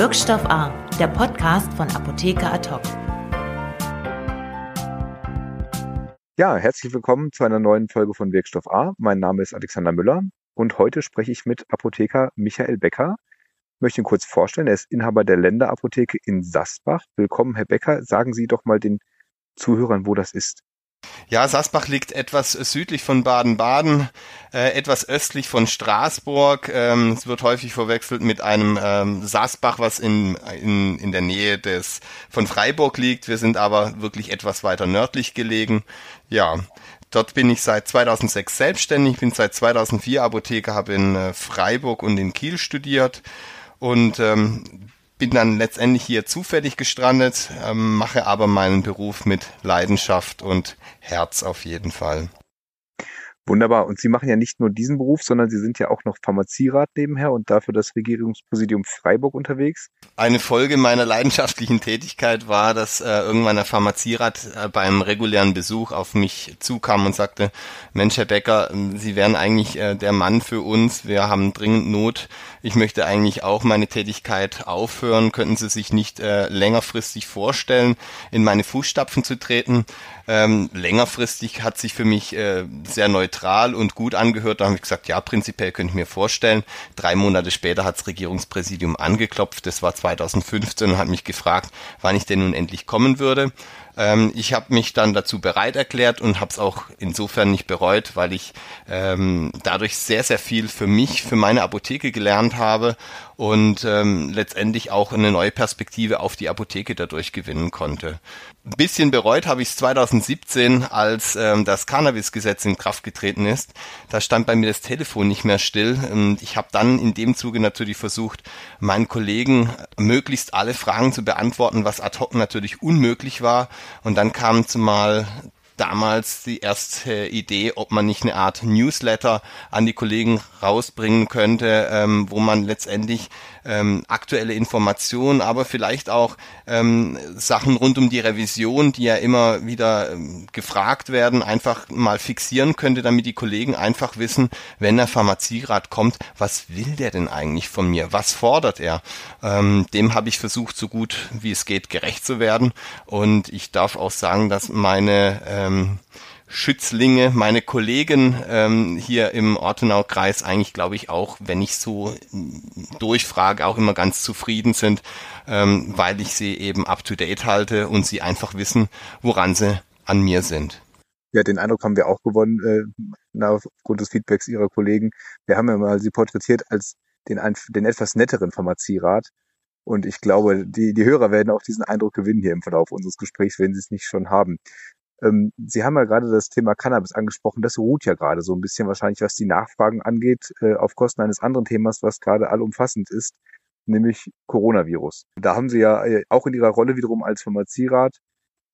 Wirkstoff A, der Podcast von Apotheker Ad Ja, herzlich willkommen zu einer neuen Folge von Wirkstoff A. Mein Name ist Alexander Müller und heute spreche ich mit Apotheker Michael Becker. Ich möchte ihn kurz vorstellen. Er ist Inhaber der Länderapotheke in Sasbach. Willkommen, Herr Becker. Sagen Sie doch mal den Zuhörern, wo das ist. Ja, Sasbach liegt etwas südlich von Baden-Baden, äh, etwas östlich von Straßburg. Ähm, es wird häufig verwechselt mit einem ähm, Sasbach, was in, in, in der Nähe des von Freiburg liegt. Wir sind aber wirklich etwas weiter nördlich gelegen. Ja, Dort bin ich seit 2006 selbstständig, bin seit 2004 Apotheker, habe in äh, Freiburg und in Kiel studiert und ähm, bin dann letztendlich hier zufällig gestrandet, ähm, mache aber meinen Beruf mit Leidenschaft und Herz auf jeden Fall. Wunderbar. Und Sie machen ja nicht nur diesen Beruf, sondern Sie sind ja auch noch Pharmazierat nebenher und dafür das Regierungspräsidium Freiburg unterwegs. Eine Folge meiner leidenschaftlichen Tätigkeit war, dass äh, irgendwann der Pharmazierat äh, beim regulären Besuch auf mich zukam und sagte, Mensch, Herr Becker, Sie wären eigentlich äh, der Mann für uns. Wir haben dringend Not. Ich möchte eigentlich auch meine Tätigkeit aufhören. Könnten Sie sich nicht äh, längerfristig vorstellen, in meine Fußstapfen zu treten? Ähm, längerfristig hat sich für mich äh, sehr neutral und gut angehört. Da habe ich gesagt, ja, prinzipiell könnte ich mir vorstellen. Drei Monate später hat das Regierungspräsidium angeklopft. Das war 2015 und hat mich gefragt, wann ich denn nun endlich kommen würde. Ähm, ich habe mich dann dazu bereit erklärt und habe es auch insofern nicht bereut, weil ich ähm, dadurch sehr, sehr viel für mich, für meine Apotheke gelernt habe und ähm, letztendlich auch eine neue Perspektive auf die Apotheke dadurch gewinnen konnte. Ein bisschen bereut habe ich es 2017, als ähm, das Cannabis-Gesetz in Kraft getreten ist. Da stand bei mir das Telefon nicht mehr still. Und ich habe dann in dem Zuge natürlich versucht, meinen Kollegen möglichst alle Fragen zu beantworten, was ad hoc natürlich unmöglich war. Und dann kam zumal damals die erste Idee, ob man nicht eine Art Newsletter an die Kollegen rausbringen könnte, ähm, wo man letztendlich ähm, aktuelle Informationen, aber vielleicht auch ähm, Sachen rund um die Revision, die ja immer wieder ähm, gefragt werden, einfach mal fixieren könnte, damit die Kollegen einfach wissen, wenn der Pharmazierat kommt, was will der denn eigentlich von mir? Was fordert er? Ähm, dem habe ich versucht, so gut wie es geht, gerecht zu werden. Und ich darf auch sagen, dass meine ähm, Schützlinge, meine Kollegen ähm, hier im Ortenau-Kreis eigentlich, glaube ich, auch, wenn ich so durchfrage, auch immer ganz zufrieden sind, ähm, weil ich sie eben up-to-date halte und sie einfach wissen, woran sie an mir sind. Ja, den Eindruck haben wir auch gewonnen, äh, aufgrund des Feedbacks Ihrer Kollegen. Wir haben ja mal Sie porträtiert als den, den etwas netteren Pharmazierat. Und ich glaube, die, die Hörer werden auch diesen Eindruck gewinnen hier im Verlauf unseres Gesprächs, wenn sie es nicht schon haben. Ähm, Sie haben ja gerade das Thema Cannabis angesprochen. Das ruht ja gerade so ein bisschen wahrscheinlich, was die Nachfragen angeht, äh, auf Kosten eines anderen Themas, was gerade allumfassend ist, nämlich Coronavirus. Da haben Sie ja äh, auch in Ihrer Rolle wiederum als Pharmazierat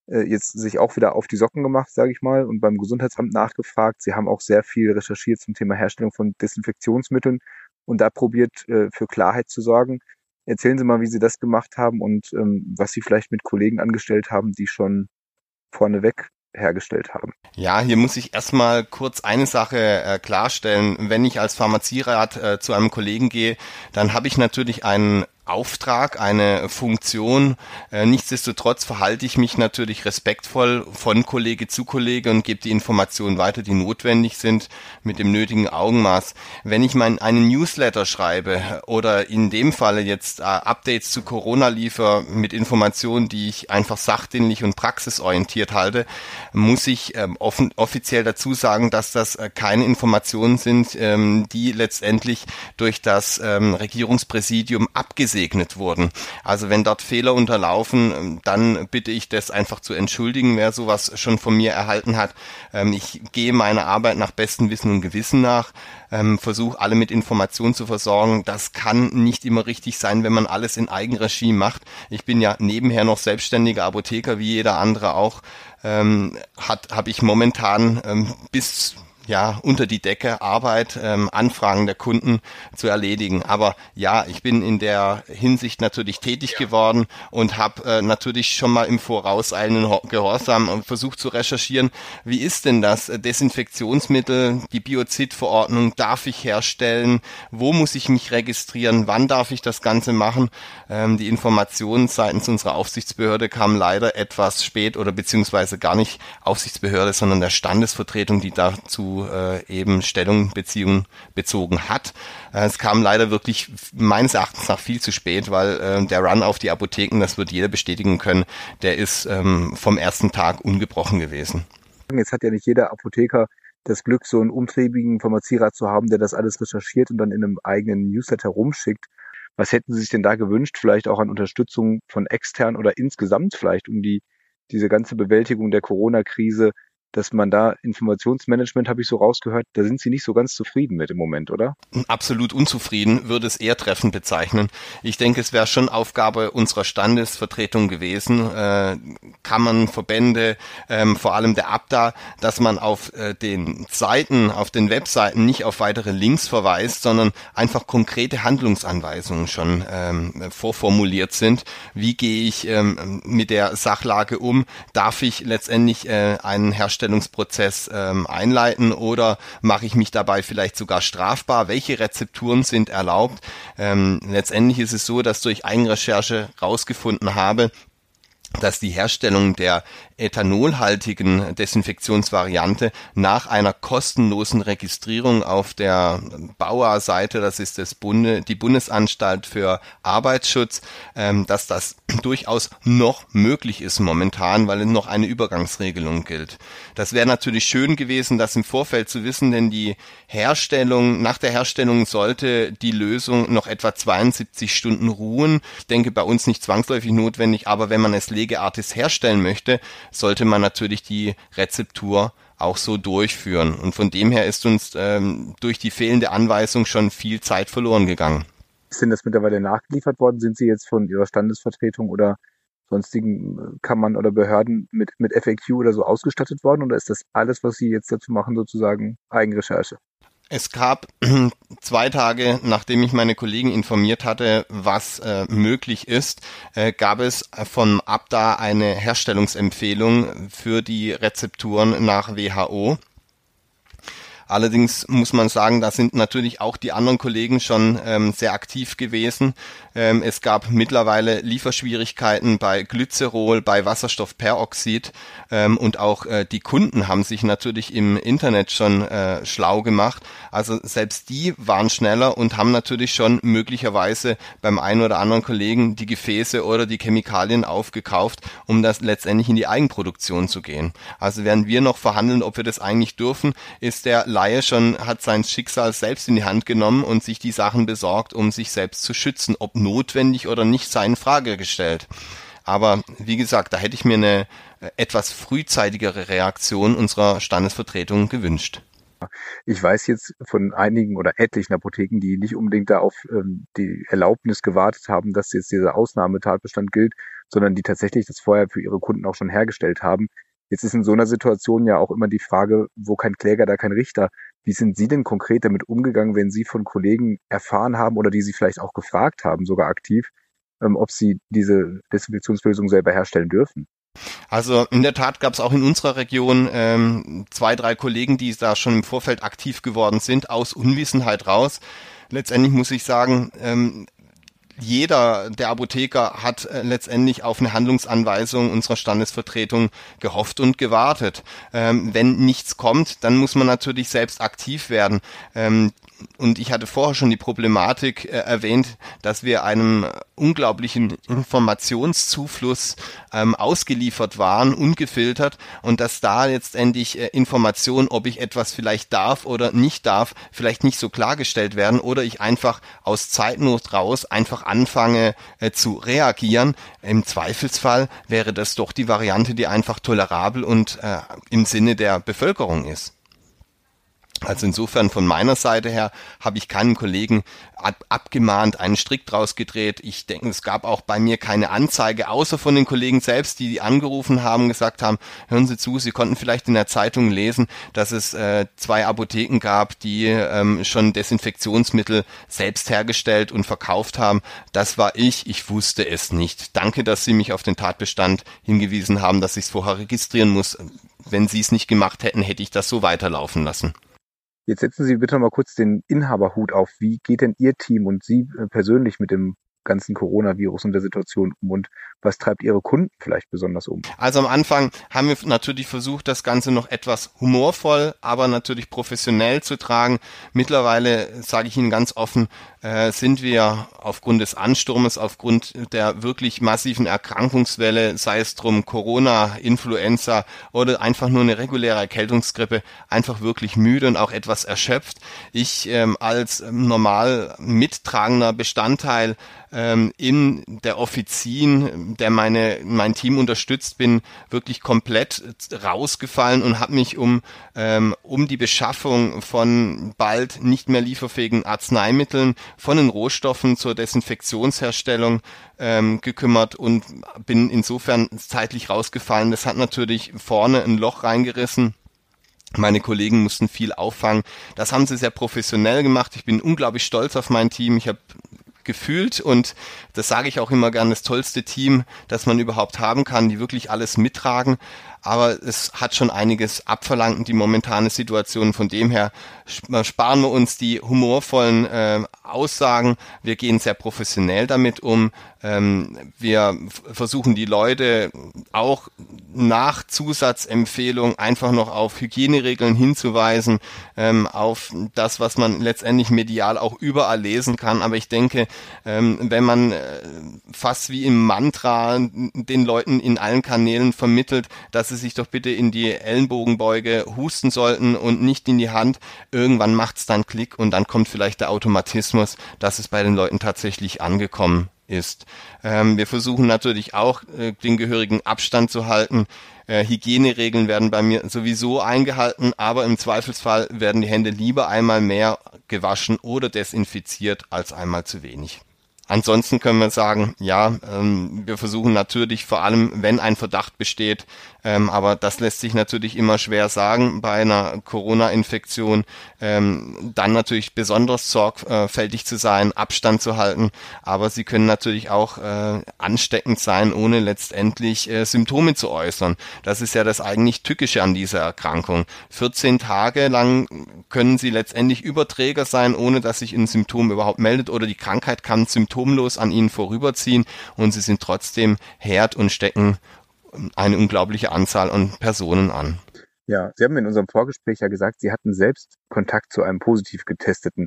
äh, jetzt sich auch wieder auf die Socken gemacht, sage ich mal, und beim Gesundheitsamt nachgefragt. Sie haben auch sehr viel recherchiert zum Thema Herstellung von Desinfektionsmitteln und da probiert, äh, für Klarheit zu sorgen. Erzählen Sie mal, wie Sie das gemacht haben und ähm, was Sie vielleicht mit Kollegen angestellt haben, die schon vorneweg hergestellt haben. Ja, hier muss ich erstmal kurz eine Sache äh, klarstellen. Wenn ich als Pharmazierat äh, zu einem Kollegen gehe, dann habe ich natürlich einen Auftrag, eine Funktion. Äh, nichtsdestotrotz verhalte ich mich natürlich respektvoll von Kollege zu Kollege und gebe die Informationen weiter, die notwendig sind, mit dem nötigen Augenmaß. Wenn ich mein, einen Newsletter schreibe oder in dem Falle jetzt äh, Updates zu Corona liefer mit Informationen, die ich einfach sachdienlich und praxisorientiert halte, muss ich ähm, offen, offiziell dazu sagen, dass das äh, keine Informationen sind, ähm, die letztendlich durch das ähm, Regierungspräsidium abgesehen abgesegnet wurden. Also wenn dort Fehler unterlaufen, dann bitte ich das einfach zu entschuldigen, wer sowas schon von mir erhalten hat. Ähm, ich gehe meiner Arbeit nach bestem Wissen und Gewissen nach, ähm, versuche alle mit Informationen zu versorgen. Das kann nicht immer richtig sein, wenn man alles in Eigenregie macht. Ich bin ja nebenher noch selbstständiger Apotheker, wie jeder andere auch. Ähm, hat habe ich momentan bis ja, unter die Decke Arbeit, ähm, Anfragen der Kunden zu erledigen. Aber ja, ich bin in der Hinsicht natürlich tätig geworden und habe äh, natürlich schon mal im Voraus einen Gehorsam versucht zu recherchieren. Wie ist denn das? Desinfektionsmittel, die Biozidverordnung darf ich herstellen? Wo muss ich mich registrieren? Wann darf ich das Ganze machen? Ähm, die Informationen seitens unserer Aufsichtsbehörde kamen leider etwas spät oder beziehungsweise gar nicht Aufsichtsbehörde, sondern der Standesvertretung, die dazu äh, eben Stellung bezogen hat. Äh, es kam leider wirklich meines Erachtens nach viel zu spät, weil äh, der Run auf die Apotheken, das wird jeder bestätigen können, der ist ähm, vom ersten Tag ungebrochen gewesen. Jetzt hat ja nicht jeder Apotheker das Glück, so einen umtriebigen Pharmazierat zu haben, der das alles recherchiert und dann in einem eigenen Newsletter rumschickt. Was hätten Sie sich denn da gewünscht? Vielleicht auch an Unterstützung von extern oder insgesamt vielleicht, um die, diese ganze Bewältigung der Corona-Krise dass man da Informationsmanagement, habe ich so rausgehört, da sind Sie nicht so ganz zufrieden mit im Moment, oder? Absolut unzufrieden, würde es eher treffend bezeichnen. Ich denke, es wäre schon Aufgabe unserer Standesvertretung gewesen, äh, Kammern, Verbände, ähm, vor allem der Abda, dass man auf äh, den Seiten, auf den Webseiten nicht auf weitere Links verweist, sondern einfach konkrete Handlungsanweisungen schon ähm, vorformuliert sind. Wie gehe ich ähm, mit der Sachlage um? Darf ich letztendlich äh, einen Hersteller Herstellungsprozess ähm, einleiten oder mache ich mich dabei vielleicht sogar strafbar? Welche Rezepturen sind erlaubt? Ähm, letztendlich ist es so, dass durch Eigenrecherche rausgefunden habe, dass die Herstellung der ethanolhaltigen Desinfektionsvariante nach einer kostenlosen Registrierung auf der Bauer-Seite, das ist das Bunde, die Bundesanstalt für Arbeitsschutz, ähm, dass das durchaus noch möglich ist momentan, weil noch eine Übergangsregelung gilt. Das wäre natürlich schön gewesen, das im Vorfeld zu wissen, denn die Herstellung, nach der Herstellung sollte die Lösung noch etwa 72 Stunden ruhen. Ich denke, bei uns nicht zwangsläufig notwendig, aber wenn man es legeartig herstellen möchte, sollte man natürlich die Rezeptur auch so durchführen. Und von dem her ist uns ähm, durch die fehlende Anweisung schon viel Zeit verloren gegangen. Denn das mittlerweile nachgeliefert worden? Sind Sie jetzt von Ihrer Standesvertretung oder sonstigen äh, Kammern oder Behörden mit, mit FAQ oder so ausgestattet worden? Oder ist das alles, was Sie jetzt dazu machen, sozusagen Eigenrecherche? Es gab zwei Tage, nachdem ich meine Kollegen informiert hatte, was äh, möglich ist, äh, gab es von Abda eine Herstellungsempfehlung für die Rezepturen nach WHO. Allerdings muss man sagen, da sind natürlich auch die anderen Kollegen schon ähm, sehr aktiv gewesen. Ähm, es gab mittlerweile Lieferschwierigkeiten bei Glycerol, bei Wasserstoffperoxid ähm, und auch äh, die Kunden haben sich natürlich im Internet schon äh, schlau gemacht. Also selbst die waren schneller und haben natürlich schon möglicherweise beim einen oder anderen Kollegen die Gefäße oder die Chemikalien aufgekauft, um das letztendlich in die Eigenproduktion zu gehen. Also während wir noch verhandeln, ob wir das eigentlich dürfen, ist der Laie schon, hat sein Schicksal selbst in die Hand genommen und sich die Sachen besorgt, um sich selbst zu schützen, ob notwendig oder nicht, sei in Frage gestellt. Aber wie gesagt, da hätte ich mir eine äh, etwas frühzeitigere Reaktion unserer Standesvertretung gewünscht. Ich weiß jetzt von einigen oder etlichen Apotheken, die nicht unbedingt da auf ähm, die Erlaubnis gewartet haben, dass jetzt dieser Ausnahmetatbestand gilt, sondern die tatsächlich das vorher für ihre Kunden auch schon hergestellt haben, Jetzt ist in so einer Situation ja auch immer die Frage, wo kein Kläger, da kein Richter. Wie sind Sie denn konkret damit umgegangen, wenn Sie von Kollegen erfahren haben oder die Sie vielleicht auch gefragt haben, sogar aktiv, ähm, ob Sie diese Desinfektionslösung selber herstellen dürfen? Also in der Tat gab es auch in unserer Region ähm, zwei, drei Kollegen, die da schon im Vorfeld aktiv geworden sind, aus Unwissenheit raus. Letztendlich muss ich sagen, ähm, jeder der Apotheker hat äh, letztendlich auf eine Handlungsanweisung unserer Standesvertretung gehofft und gewartet. Ähm, wenn nichts kommt, dann muss man natürlich selbst aktiv werden. Ähm, und ich hatte vorher schon die Problematik äh, erwähnt, dass wir einem unglaublichen Informationszufluss ähm, ausgeliefert waren, ungefiltert, und dass da letztendlich äh, Informationen, ob ich etwas vielleicht darf oder nicht darf, vielleicht nicht so klargestellt werden oder ich einfach aus Zeitnot raus einfach anfange äh, zu reagieren. Im Zweifelsfall wäre das doch die Variante, die einfach tolerabel und äh, im Sinne der Bevölkerung ist. Also insofern von meiner Seite her habe ich keinen Kollegen ab, abgemahnt, einen Strick draus gedreht. Ich denke, es gab auch bei mir keine Anzeige, außer von den Kollegen selbst, die angerufen haben, gesagt haben, hören Sie zu, Sie konnten vielleicht in der Zeitung lesen, dass es äh, zwei Apotheken gab, die ähm, schon Desinfektionsmittel selbst hergestellt und verkauft haben. Das war ich, ich wusste es nicht. Danke, dass Sie mich auf den Tatbestand hingewiesen haben, dass ich es vorher registrieren muss. Wenn Sie es nicht gemacht hätten, hätte ich das so weiterlaufen lassen. Jetzt setzen Sie bitte mal kurz den Inhaberhut auf. Wie geht denn Ihr Team und Sie äh, persönlich mit dem ganzen Coronavirus und der Situation um und was treibt Ihre Kunden vielleicht besonders um? Also am Anfang haben wir natürlich versucht, das Ganze noch etwas humorvoll, aber natürlich professionell zu tragen. Mittlerweile, sage ich Ihnen ganz offen, äh, sind wir aufgrund des Ansturmes, aufgrund der wirklich massiven Erkrankungswelle, sei es drum Corona, Influenza oder einfach nur eine reguläre Erkältungsgrippe, einfach wirklich müde und auch etwas erschöpft. Ich ähm, als normal mittragender Bestandteil ähm, in der Offizin, der meine mein Team unterstützt, bin wirklich komplett rausgefallen und habe mich um ähm, um die Beschaffung von bald nicht mehr lieferfähigen Arzneimitteln, von den Rohstoffen zur Desinfektionsherstellung ähm, gekümmert und bin insofern zeitlich rausgefallen. Das hat natürlich vorne ein Loch reingerissen. Meine Kollegen mussten viel auffangen. Das haben sie sehr professionell gemacht. Ich bin unglaublich stolz auf mein Team. Ich habe gefühlt und das sage ich auch immer gern, das tollste Team, das man überhaupt haben kann, die wirklich alles mittragen. Aber es hat schon einiges abverlangt, die momentane Situation. Von dem her sparen wir uns die humorvollen äh, Aussagen. Wir gehen sehr professionell damit um. Ähm, wir versuchen die Leute auch nach Zusatzempfehlung einfach noch auf Hygieneregeln hinzuweisen, ähm, auf das, was man letztendlich medial auch überall lesen kann. Aber ich denke, ähm, wenn man äh, fast wie im Mantra den Leuten in allen Kanälen vermittelt, dass sie sich doch bitte in die Ellenbogenbeuge husten sollten und nicht in die Hand, irgendwann macht's dann Klick und dann kommt vielleicht der Automatismus, dass es bei den Leuten tatsächlich angekommen ist. Ähm, wir versuchen natürlich auch äh, den gehörigen Abstand zu halten. Äh, Hygieneregeln werden bei mir sowieso eingehalten, aber im Zweifelsfall werden die Hände lieber einmal mehr gewaschen oder desinfiziert als einmal zu wenig. Ansonsten können wir sagen, ja, ähm, wir versuchen natürlich vor allem, wenn ein Verdacht besteht, ähm, aber das lässt sich natürlich immer schwer sagen bei einer Corona-Infektion, ähm, dann natürlich besonders sorgfältig zu sein, Abstand zu halten, aber sie können natürlich auch äh, ansteckend sein, ohne letztendlich äh, Symptome zu äußern. Das ist ja das eigentlich Tückische an dieser Erkrankung. 14 Tage lang können sie letztendlich Überträger sein, ohne dass sich ein Symptom überhaupt meldet oder die Krankheit kann Symptome symptomlos an ihnen vorüberziehen und sie sind trotzdem Herd und stecken eine unglaubliche Anzahl an Personen an. Ja, Sie haben in unserem Vorgespräch ja gesagt, Sie hatten selbst Kontakt zu einem positiv getesteten.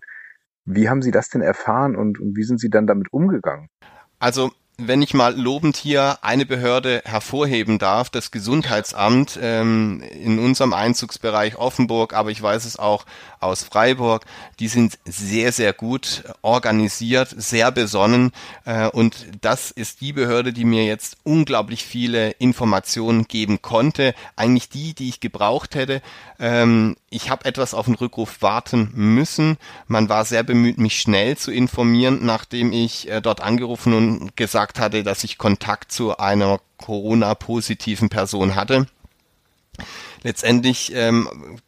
Wie haben Sie das denn erfahren und, und wie sind Sie dann damit umgegangen? Also wenn ich mal lobend hier eine Behörde hervorheben darf, das Gesundheitsamt ähm, in unserem Einzugsbereich Offenburg, aber ich weiß es auch aus Freiburg, die sind sehr, sehr gut organisiert, sehr besonnen äh, und das ist die Behörde, die mir jetzt unglaublich viele Informationen geben konnte, eigentlich die, die ich gebraucht hätte. Ähm, ich habe etwas auf den Rückruf warten müssen. Man war sehr bemüht, mich schnell zu informieren, nachdem ich äh, dort angerufen und gesagt hatte, dass ich Kontakt zu einer Corona-positiven Person hatte. Letztendlich ähm,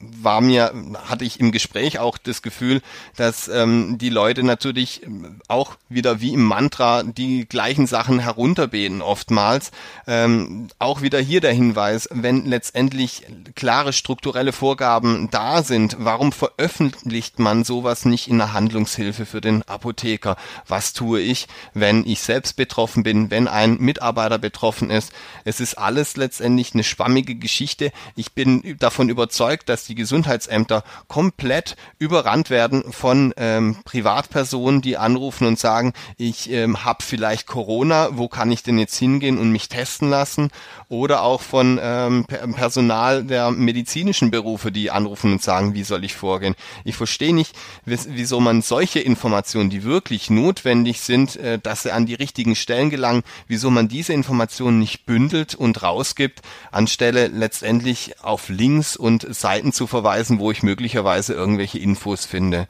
war mir, hatte ich im Gespräch auch das Gefühl, dass ähm, die Leute natürlich auch wieder wie im Mantra die gleichen Sachen herunterbeten oftmals. Ähm, auch wieder hier der Hinweis, wenn letztendlich klare strukturelle Vorgaben da sind, warum veröffentlicht man sowas nicht in der Handlungshilfe für den Apotheker? Was tue ich, wenn ich selbst betroffen bin, wenn ein Mitarbeiter betroffen ist? Es ist alles letztendlich eine schwammige Geschichte. Ich bin davon überzeugt, dass dass die Gesundheitsämter komplett überrannt werden von ähm, Privatpersonen, die anrufen und sagen, ich ähm, habe vielleicht Corona, wo kann ich denn jetzt hingehen und mich testen lassen? Oder auch von ähm, Personal der medizinischen Berufe, die anrufen und sagen, wie soll ich vorgehen? Ich verstehe nicht, wieso man solche Informationen, die wirklich notwendig sind, äh, dass sie an die richtigen Stellen gelangen, wieso man diese Informationen nicht bündelt und rausgibt, anstelle letztendlich auf Links und Seiten Seiten zu verweisen, wo ich möglicherweise irgendwelche Infos finde.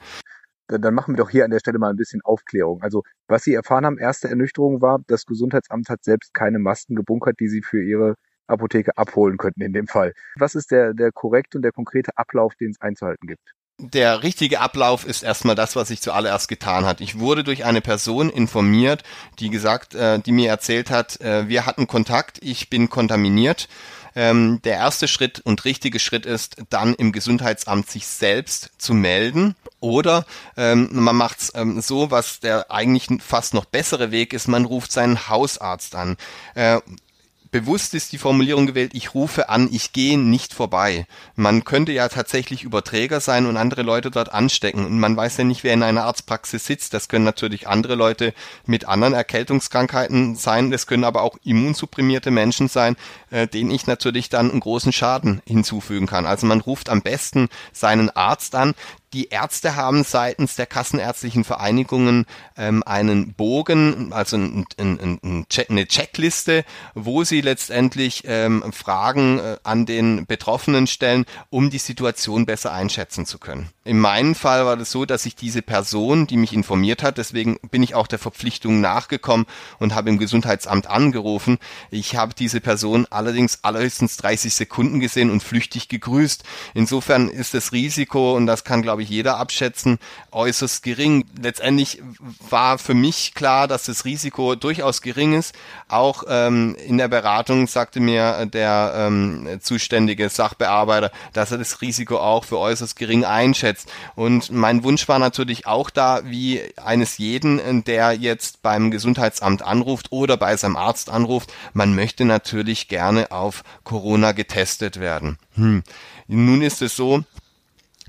Dann machen wir doch hier an der Stelle mal ein bisschen Aufklärung. Also was Sie erfahren haben, erste Ernüchterung war, das Gesundheitsamt hat selbst keine Masken gebunkert, die Sie für Ihre Apotheke abholen könnten in dem Fall. Was ist der, der korrekte und der konkrete Ablauf, den es einzuhalten gibt? der richtige Ablauf ist erstmal das, was ich zuallererst getan hat. Ich wurde durch eine Person informiert, die gesagt, äh, die mir erzählt hat, äh, wir hatten Kontakt, ich bin kontaminiert. Ähm, der erste Schritt und richtige Schritt ist, dann im Gesundheitsamt sich selbst zu melden. Oder ähm, man macht es ähm, so, was der eigentlich fast noch bessere Weg ist, man ruft seinen Hausarzt an. Äh, bewusst ist die Formulierung gewählt, ich rufe an, ich gehe nicht vorbei. Man könnte ja tatsächlich Überträger sein und andere Leute dort anstecken. Und man weiß ja nicht, wer in einer Arztpraxis sitzt. Das können natürlich andere Leute mit anderen Erkältungskrankheiten sein. Das können aber auch immunsupprimierte Menschen sein, äh, denen ich natürlich dann einen großen Schaden hinzufügen kann. Also man ruft am besten seinen Arzt an, die Ärzte haben seitens der kassenärztlichen Vereinigungen ähm, einen Bogen, also ein, ein, ein Check, eine Checkliste, wo sie letztendlich ähm, Fragen äh, an den Betroffenen stellen, um die Situation besser einschätzen zu können. In meinem Fall war das so, dass ich diese Person, die mich informiert hat, deswegen bin ich auch der Verpflichtung nachgekommen und habe im Gesundheitsamt angerufen. Ich habe diese Person allerdings allerhöchstens 30 Sekunden gesehen und flüchtig gegrüßt. Insofern ist das Risiko, und das kann, glaube glaube ich, jeder abschätzen, äußerst gering. Letztendlich war für mich klar, dass das Risiko durchaus gering ist. Auch ähm, in der Beratung sagte mir der ähm, zuständige Sachbearbeiter, dass er das Risiko auch für äußerst gering einschätzt. Und mein Wunsch war natürlich auch da, wie eines jeden, der jetzt beim Gesundheitsamt anruft oder bei seinem Arzt anruft, man möchte natürlich gerne auf Corona getestet werden. Hm. Nun ist es so,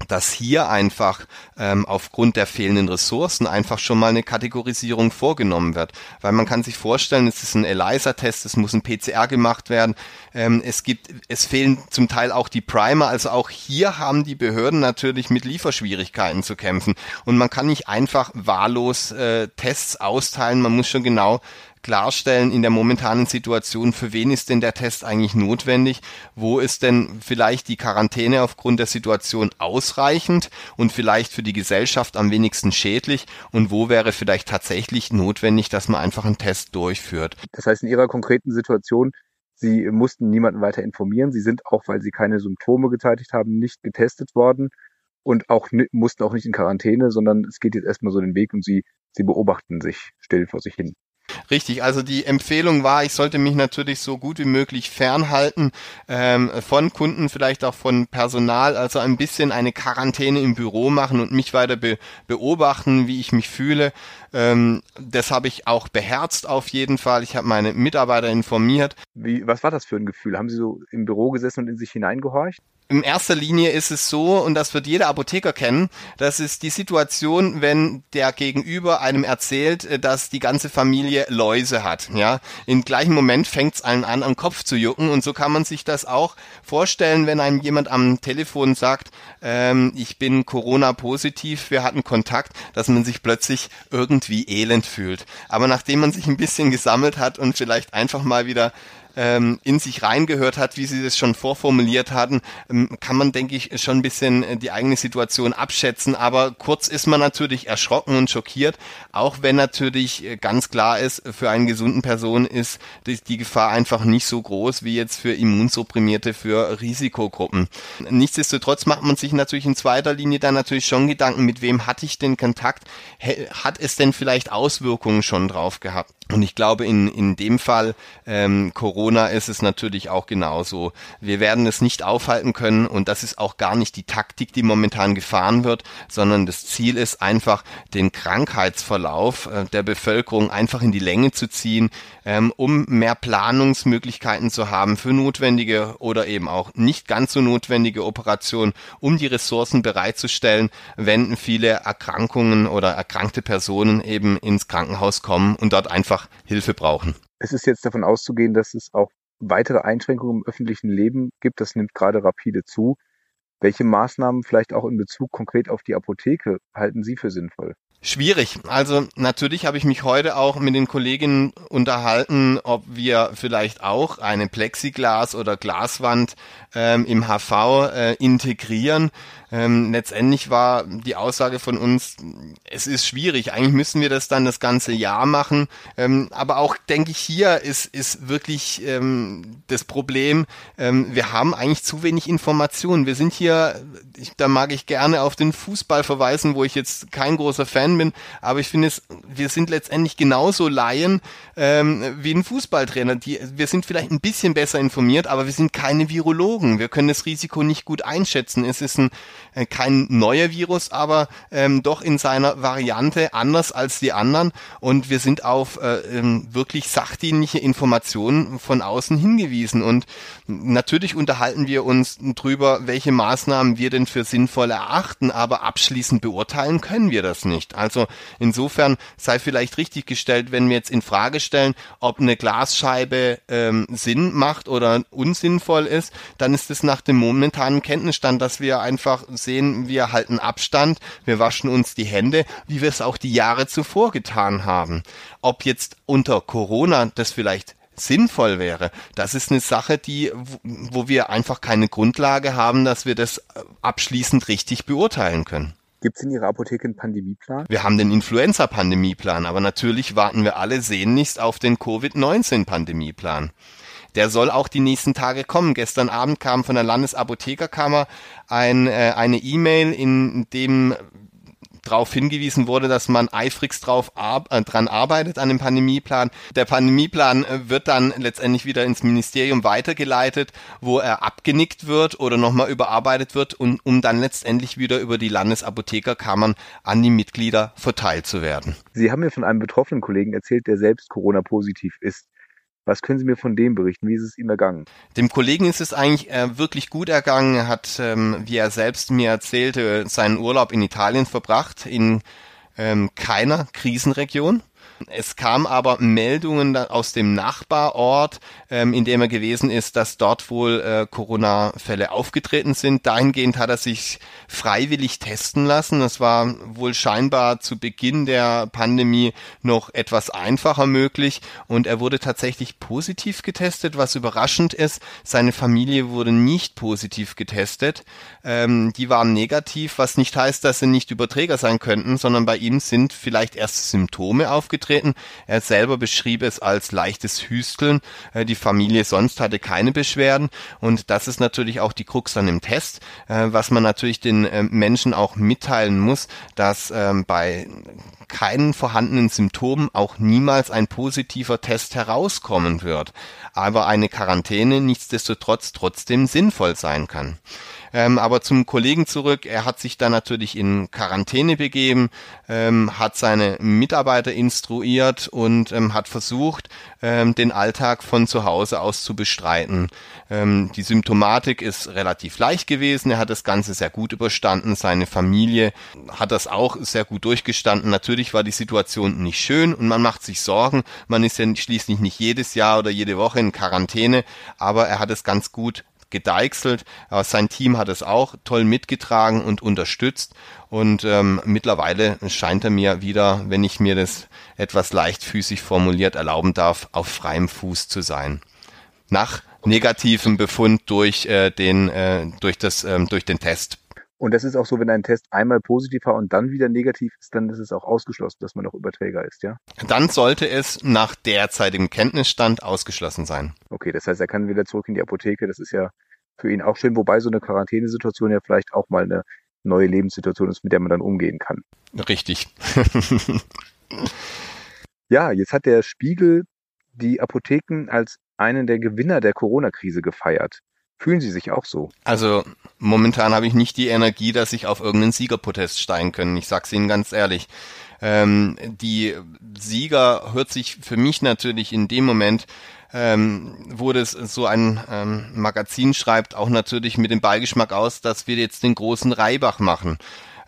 dass hier einfach ähm, aufgrund der fehlenden Ressourcen einfach schon mal eine Kategorisierung vorgenommen wird. Weil man kann sich vorstellen, es ist ein ELISA-Test, es muss ein PCR gemacht werden. Ähm, es gibt, es fehlen zum Teil auch die Primer. Also auch hier haben die Behörden natürlich mit Lieferschwierigkeiten zu kämpfen. Und man kann nicht einfach wahllos äh, Tests austeilen. Man muss schon genau klarstellen in der momentanen Situation, für wen ist denn der Test eigentlich notwendig? Wo ist denn vielleicht die Quarantäne aufgrund der Situation ausreichend und vielleicht für die Gesellschaft am wenigsten schädlich? Und wo wäre vielleicht tatsächlich notwendig, dass man einfach einen Test durchführt? Das heißt, in Ihrer konkreten Situation, Sie mussten niemanden weiter informieren. Sie sind auch, weil Sie keine Symptome gezeitigt haben, nicht getestet worden und auch mussten auch nicht in Quarantäne, sondern es geht jetzt erstmal so den Weg und Sie, Sie beobachten sich still vor sich hin. Richtig, also die Empfehlung war, ich sollte mich natürlich so gut wie möglich fernhalten ähm, von Kunden, vielleicht auch von Personal, also ein bisschen eine Quarantäne im Büro machen und mich weiter be beobachten, wie ich mich fühle. Ähm, das habe ich auch beherzt auf jeden Fall. Ich habe meine Mitarbeiter informiert. Wie, was war das für ein Gefühl? Haben Sie so im Büro gesessen und in sich hineingehorcht? in erster Linie ist es so, und das wird jeder Apotheker kennen, das ist die Situation, wenn der Gegenüber einem erzählt, äh, dass die ganze Familie Läuse hat. Ja, im gleichen Moment fängt es allen an, am Kopf zu jucken, und so kann man sich das auch vorstellen, wenn einem jemand am Telefon sagt, ähm, ich bin Corona-positiv, wir hatten Kontakt, dass man sich plötzlich irgendwie elend fühlt. Aber nachdem man sich ein bisschen gesammelt hat und vielleicht einfach mal wieder ähm, in sich reingehört hat, wie Sie das schon vorformuliert hatten, ähm, kann man, denke ich, schon ein bisschen äh, die eigene Situation abschätzen. Aber kurz ist man natürlich erschrocken und schockiert, auch wenn natürlich äh, ganz klar ist, für einen gesunden Person ist die, die Gefahr einfach nicht so groß wie jetzt für Immunsupprimierte, für Risikogruppen. Nichtsdestotrotz macht man sich natürlich in zweiter Linie dann natürlich schon Gedanken, mit wem hatte ich den Kontakt? Hat es denn vielleicht Auswirkungen schon drauf gehabt? Und ich glaube, in, in dem Fall ähm, Corona ist es natürlich auch genauso. Wir werden es nicht aufhalten können und das ist auch gar nicht die Taktik, die momentan gefahren wird, sondern das Ziel ist einfach, den Krankheitsverlauf äh, der Bevölkerung einfach in die Länge zu ziehen, ähm, um mehr Planungsmöglichkeiten zu haben für notwendige oder eben auch nicht ganz so notwendige Operationen, um die Ressourcen bereitzustellen, wenn viele Erkrankungen oder erkrankte Personen eben ins Krankenhaus kommen und dort einfach einfach Hilfe brauchen. Es ist jetzt davon auszugehen, dass es auch weitere Einschränkungen im öffentlichen Leben gibt. Das nimmt gerade rapide zu. Welche Maßnahmen vielleicht auch in Bezug konkret auf die Apotheke halten Sie für sinnvoll? Schwierig. Also natürlich habe ich mich heute auch mit den Kolleginnen unterhalten, ob wir vielleicht auch eine Plexiglas- oder Glaswand ähm, im HV äh, integrieren. Ähm, letztendlich war die Aussage von uns, es ist schwierig. Eigentlich müssen wir das dann das ganze Jahr machen. Ähm, aber auch, denke ich, hier ist, ist wirklich ähm, das Problem, ähm, wir haben eigentlich zu wenig Informationen. Wir sind hier, ich, da mag ich gerne auf den Fußball verweisen, wo ich jetzt kein großer Fan bin, aber ich finde es, wir sind letztendlich genauso Laien ähm, wie ein Fußballtrainer. Die, wir sind vielleicht ein bisschen besser informiert, aber wir sind keine Virologen. Wir können das Risiko nicht gut einschätzen. Es ist ein äh, kein neuer Virus, aber ähm, doch in seiner Variante anders als die anderen. Und wir sind auf äh, ähm, wirklich sachdienliche Informationen von außen hingewiesen. Und natürlich unterhalten wir uns drüber, welche Maßnahmen wir denn für sinnvoll erachten, aber abschließend beurteilen können wir das nicht. Also insofern sei vielleicht richtig gestellt, wenn wir jetzt in Frage stellen, ob eine Glasscheibe ähm, Sinn macht oder unsinnvoll ist, dann ist es nach dem momentanen Kenntnisstand, dass wir einfach sehen, wir halten Abstand, wir waschen uns die Hände, wie wir es auch die Jahre zuvor getan haben. Ob jetzt unter Corona das vielleicht sinnvoll wäre, das ist eine Sache, die, wo wir einfach keine Grundlage haben, dass wir das abschließend richtig beurteilen können. Gibt es in Ihrer Apotheke einen Pandemieplan? Wir haben den Influenza-Pandemieplan, aber natürlich warten wir alle sehnlichst auf den Covid-19-Pandemieplan. Der soll auch die nächsten Tage kommen. Gestern Abend kam von der Landesapothekerkammer ein, äh, eine E-Mail, in dem darauf hingewiesen wurde, dass man eifrigst drauf ar äh, dran arbeitet an dem Pandemieplan. Der Pandemieplan äh, wird dann letztendlich wieder ins Ministerium weitergeleitet, wo er abgenickt wird oder nochmal überarbeitet wird, und, um dann letztendlich wieder über die Landesapothekerkammern an die Mitglieder verteilt zu werden. Sie haben mir von einem betroffenen Kollegen erzählt, der selbst Corona-positiv ist. Was können Sie mir von dem berichten? Wie ist es ihm ergangen? Dem Kollegen ist es eigentlich äh, wirklich gut ergangen. Er hat, ähm, wie er selbst mir erzählte, seinen Urlaub in Italien verbracht, in ähm, keiner Krisenregion. Es kam aber Meldungen aus dem Nachbarort, ähm, in dem er gewesen ist, dass dort wohl äh, Corona-Fälle aufgetreten sind. Dahingehend hat er sich freiwillig testen lassen. Das war wohl scheinbar zu Beginn der Pandemie noch etwas einfacher möglich und er wurde tatsächlich positiv getestet, was überraschend ist. Seine Familie wurde nicht positiv getestet. Ähm, die waren negativ, was nicht heißt, dass sie nicht Überträger sein könnten, sondern bei ihm sind vielleicht erst Symptome aufgetreten aufgetreten. Er selber beschrieb es als leichtes Hüsteln. Äh, die Familie sonst hatte keine Beschwerden und das ist natürlich auch die Krux an dem Test, äh, was man natürlich den äh, Menschen auch mitteilen muss, dass ähm, bei keinen vorhandenen Symptomen auch niemals ein positiver Test herauskommen wird, aber eine Quarantäne nichtsdestotrotz trotzdem sinnvoll sein kann. Ähm, aber zum Kollegen zurück, er hat sich dann natürlich in Quarantäne begeben, ähm, hat seine Mitarbeiter instruiert und ähm, hat versucht, ähm, den Alltag von zu Hause aus zu bestreiten. Ähm, die Symptomatik ist relativ leicht gewesen, er hat das Ganze sehr gut überstanden, seine Familie hat das auch sehr gut durchgestanden. Natürlich war die Situation nicht schön und man macht sich Sorgen. Man ist ja schließlich nicht jedes Jahr oder jede Woche in Quarantäne, aber er hat es ganz gut gedeichselt. Aber sein Team hat es auch toll mitgetragen und unterstützt. Und ähm, mittlerweile scheint er mir wieder, wenn ich mir das etwas leichtfüßig formuliert erlauben darf, auf freiem Fuß zu sein. Nach negativem Befund durch äh, den äh, durch das ähm, durch den Test. Und das ist auch so, wenn ein Test einmal positiv war und dann wieder negativ ist, dann ist es auch ausgeschlossen, dass man noch Überträger ist, ja? Dann sollte es nach derzeitigem Kenntnisstand ausgeschlossen sein. Okay, das heißt, er kann wieder zurück in die Apotheke. Das ist ja für ihn auch schön, wobei so eine Quarantänesituation ja vielleicht auch mal eine neue Lebenssituation ist, mit der man dann umgehen kann. Richtig. ja, jetzt hat der Spiegel die Apotheken als einen der Gewinner der Corona-Krise gefeiert. Fühlen Sie sich auch so? Also momentan habe ich nicht die Energie, dass ich auf irgendeinen Siegerprotest steigen können. Ich sag's Ihnen ganz ehrlich. Ähm, die Sieger hört sich für mich natürlich in dem Moment ähm, wo das so ein ähm, Magazin schreibt, auch natürlich mit dem Beigeschmack aus, dass wir jetzt den großen Reibach machen.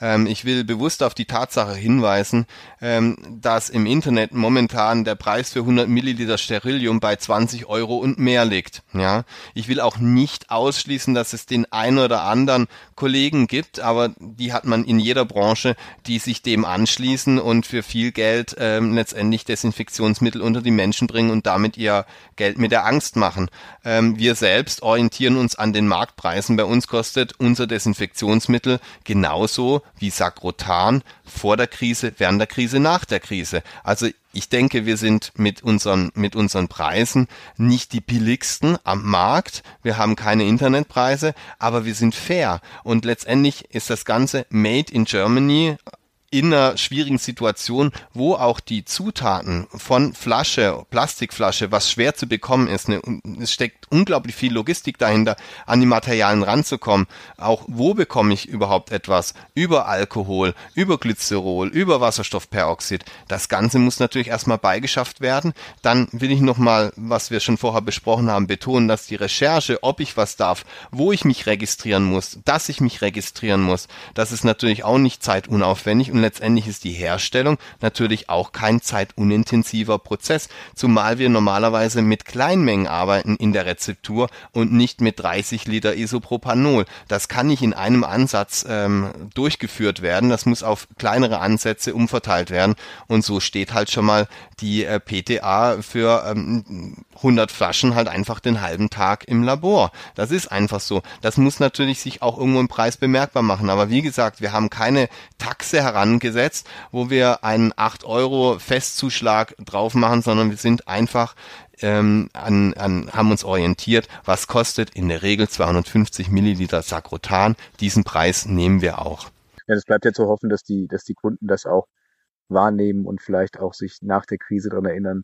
Ähm, ich will bewusst auf die Tatsache hinweisen, ähm, dass im Internet momentan der Preis für 100 Milliliter Sterilium bei 20 Euro und mehr liegt. Ja, ich will auch nicht ausschließen, dass es den einen oder anderen Kollegen gibt, aber die hat man in jeder Branche, die sich dem anschließen und für viel Geld ähm, letztendlich Desinfektionsmittel unter die Menschen bringen und damit ihr Geld mit der Angst machen. Ähm, wir selbst orientieren uns an den Marktpreisen. Bei uns kostet unser Desinfektionsmittel genauso wie Sacrotan vor der Krise, während der Krise, nach der Krise. Also ich denke, wir sind mit unseren, mit unseren Preisen nicht die billigsten am Markt. Wir haben keine Internetpreise, aber wir sind fair. Und letztendlich ist das Ganze made in Germany in einer schwierigen Situation, wo auch die Zutaten von Flasche, Plastikflasche, was schwer zu bekommen ist, ne, es steckt unglaublich viel Logistik dahinter, an die Materialien ranzukommen. Auch wo bekomme ich überhaupt etwas? Über Alkohol, über Glycerol, über Wasserstoffperoxid. Das Ganze muss natürlich erstmal beigeschafft werden. Dann will ich nochmal, was wir schon vorher besprochen haben, betonen, dass die Recherche, ob ich was darf, wo ich mich registrieren muss, dass ich mich registrieren muss, das ist natürlich auch nicht zeitunaufwendig und letztendlich ist die Herstellung natürlich auch kein zeitunintensiver Prozess, zumal wir normalerweise mit Kleinmengen arbeiten in der Rezeptur und nicht mit 30 Liter Isopropanol. Das kann nicht in einem Ansatz ähm, durchgeführt werden, das muss auf kleinere Ansätze umverteilt werden und so steht halt schon mal die äh, PTA für ähm, 100 Flaschen halt einfach den halben Tag im Labor. Das ist einfach so. Das muss natürlich sich auch irgendwo im Preis bemerkbar machen. Aber wie gesagt, wir haben keine Taxe herangesetzt, wo wir einen 8 Euro Festzuschlag drauf machen, sondern wir sind einfach ähm, an, an, haben uns orientiert, was kostet in der Regel 250 Milliliter Sakrotan. Diesen Preis nehmen wir auch. Ja, das bleibt ja zu hoffen, dass die, dass die Kunden das auch wahrnehmen und vielleicht auch sich nach der Krise daran erinnern,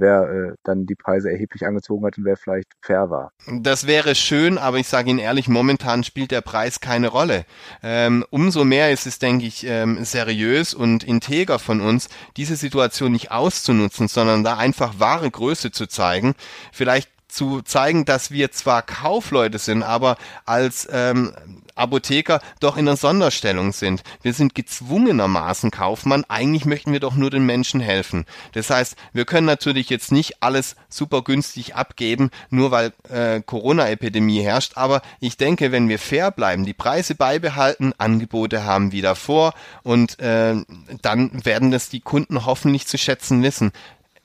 wer äh, dann die Preise erheblich angezogen hat und wer vielleicht fair war. Das wäre schön, aber ich sage Ihnen ehrlich, momentan spielt der Preis keine Rolle. Ähm, umso mehr ist es, denke ich, ähm, seriös und integer von uns, diese Situation nicht auszunutzen, sondern da einfach wahre Größe zu zeigen. Vielleicht zu zeigen, dass wir zwar Kaufleute sind, aber als ähm, Apotheker doch in einer Sonderstellung sind. Wir sind gezwungenermaßen Kaufmann. Eigentlich möchten wir doch nur den Menschen helfen. Das heißt, wir können natürlich jetzt nicht alles super günstig abgeben, nur weil äh, Corona-Epidemie herrscht. Aber ich denke, wenn wir fair bleiben, die Preise beibehalten, Angebote haben wie davor und äh, dann werden das die Kunden hoffentlich zu schätzen wissen.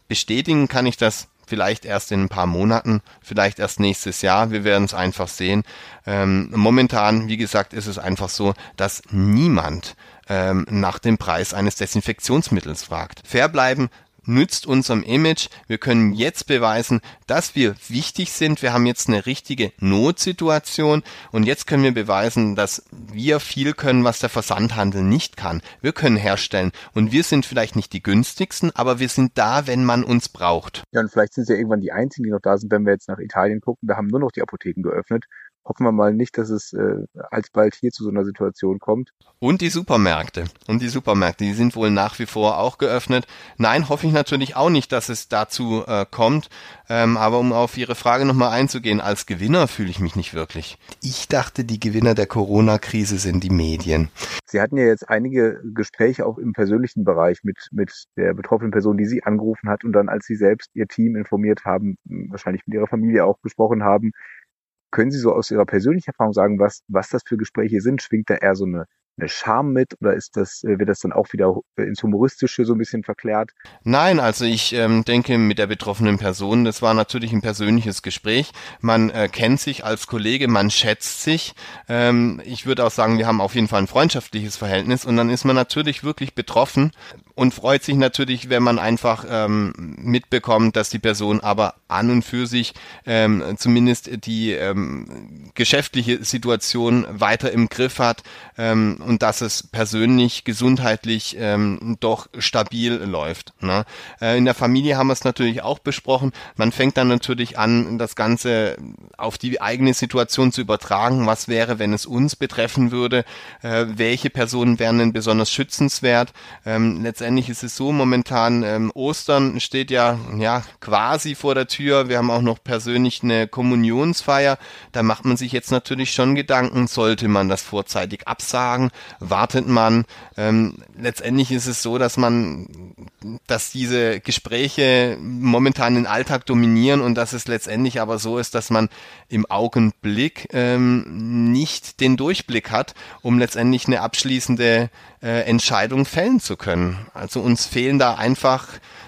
Bestätigen kann ich das vielleicht erst in ein paar Monaten, vielleicht erst nächstes Jahr. Wir werden es einfach sehen. Ähm, momentan, wie gesagt, ist es einfach so, dass niemand ähm, nach dem Preis eines Desinfektionsmittels fragt. Fair bleiben nützt unserem Image. Wir können jetzt beweisen, dass wir wichtig sind. Wir haben jetzt eine richtige Notsituation und jetzt können wir beweisen, dass wir viel können, was der Versandhandel nicht kann. Wir können herstellen und wir sind vielleicht nicht die günstigsten, aber wir sind da, wenn man uns braucht. Ja, und vielleicht sind sie ja irgendwann die einzigen, die noch da sind, wenn wir jetzt nach Italien gucken. Da haben nur noch die Apotheken geöffnet hoffen wir mal nicht, dass es äh, alsbald hier zu so einer Situation kommt. Und die Supermärkte. Und die Supermärkte, die sind wohl nach wie vor auch geöffnet. Nein, hoffe ich natürlich auch nicht, dass es dazu äh, kommt. Ähm, aber um auf Ihre Frage nochmal einzugehen, als Gewinner fühle ich mich nicht wirklich. Ich dachte, die Gewinner der Corona-Krise sind die Medien. Sie hatten ja jetzt einige Gespräche auch im persönlichen Bereich mit, mit der betroffenen Person, die Sie angerufen hat und dann, als Sie selbst Ihr Team informiert haben, wahrscheinlich mit Ihrer Familie auch gesprochen haben, können Sie so aus Ihrer persönlichen Erfahrung sagen, was, was das für Gespräche sind? Schwingt da eher so eine, eine Scham mit oder ist das, äh, wird das dann auch wieder ins Humoristische so ein bisschen verklärt? Nein, also ich ähm, denke mit der betroffenen Person, das war natürlich ein persönliches Gespräch. Man äh, kennt sich als Kollege, man schätzt sich. Ähm, ich würde auch sagen, wir haben auf jeden Fall ein freundschaftliches Verhältnis und dann ist man natürlich wirklich betroffen und freut sich natürlich, wenn man einfach ähm, mitbekommt, dass die Person aber an und für sich ähm, zumindest die ähm, geschäftliche Situation weiter im Griff hat ähm, und dass es persönlich gesundheitlich ähm, doch stabil läuft. Ne? Äh, in der Familie haben wir es natürlich auch besprochen. Man fängt dann natürlich an, das Ganze auf die eigene Situation zu übertragen. Was wäre, wenn es uns betreffen würde? Äh, welche Personen wären denn besonders schützenswert? Ähm, letztendlich ist es so, momentan ähm, Ostern steht ja, ja quasi vor der Tür. Wir haben auch noch persönlich eine Kommunionsfeier. Da macht man sich jetzt natürlich schon Gedanken, sollte man das vorzeitig absagen? Wartet man? Ähm, letztendlich ist es so, dass man, dass diese Gespräche momentan den Alltag dominieren und dass es letztendlich aber so ist, dass man im Augenblick ähm, nicht den Durchblick hat, um letztendlich eine abschließende äh, Entscheidung fällen zu können. Also uns fehlen da einfach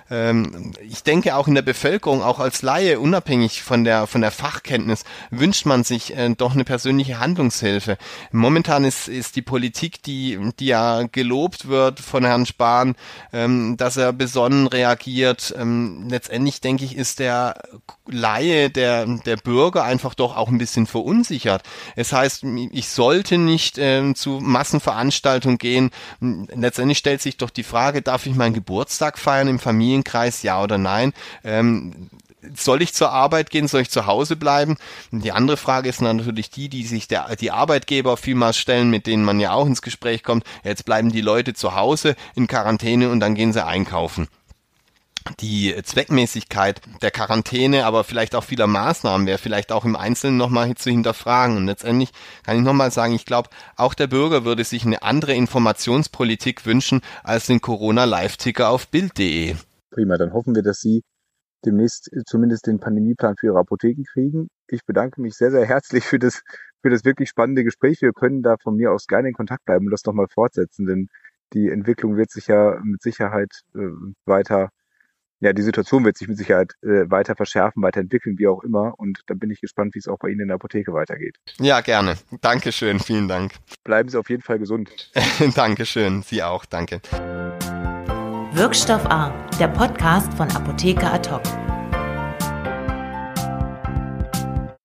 ähm, ich denke auch in der Bevölkerung, auch als Laie, unabhängig von der, von der Fachkenntnis, wünscht man sich äh, doch eine persönliche Handlungshilfe. Momentan ist, ist die Politik, die, die ja gelobt wird von Herrn Spahn, ähm, dass er besonnen reagiert. Ähm, letztendlich denke ich, ist der Laie, der, der Bürger einfach doch auch ein bisschen verunsichert. Es heißt, ich sollte nicht äh, zu Massenveranstaltungen gehen. Letztendlich stellt sich doch die Frage, darf ich meinen Geburtstag feiern im Familien Familienkreis, ja oder nein? Ähm, soll ich zur Arbeit gehen, soll ich zu Hause bleiben? Die andere Frage ist natürlich die, die sich der, die Arbeitgeber vielmals stellen, mit denen man ja auch ins Gespräch kommt. Jetzt bleiben die Leute zu Hause in Quarantäne und dann gehen sie einkaufen die Zweckmäßigkeit der Quarantäne, aber vielleicht auch vieler Maßnahmen wäre vielleicht auch im Einzelnen nochmal zu hinterfragen. Und letztendlich kann ich nochmal sagen, ich glaube, auch der Bürger würde sich eine andere Informationspolitik wünschen als den Corona-Live-Ticker auf Bild.de. Prima, dann hoffen wir, dass Sie demnächst zumindest den Pandemieplan für Ihre Apotheken kriegen. Ich bedanke mich sehr, sehr herzlich für das, für das wirklich spannende Gespräch. Wir können da von mir aus gerne in Kontakt bleiben und das nochmal fortsetzen, denn die Entwicklung wird sich ja mit Sicherheit äh, weiter, ja, die Situation wird sich mit Sicherheit äh, weiter verschärfen, weiterentwickeln, wie auch immer. Und da bin ich gespannt, wie es auch bei Ihnen in der Apotheke weitergeht. Ja, gerne. Dankeschön. Vielen Dank. Bleiben Sie auf jeden Fall gesund. Dankeschön. Sie auch. Danke. Wirkstoff A, der Podcast von Apotheker Ad hoc.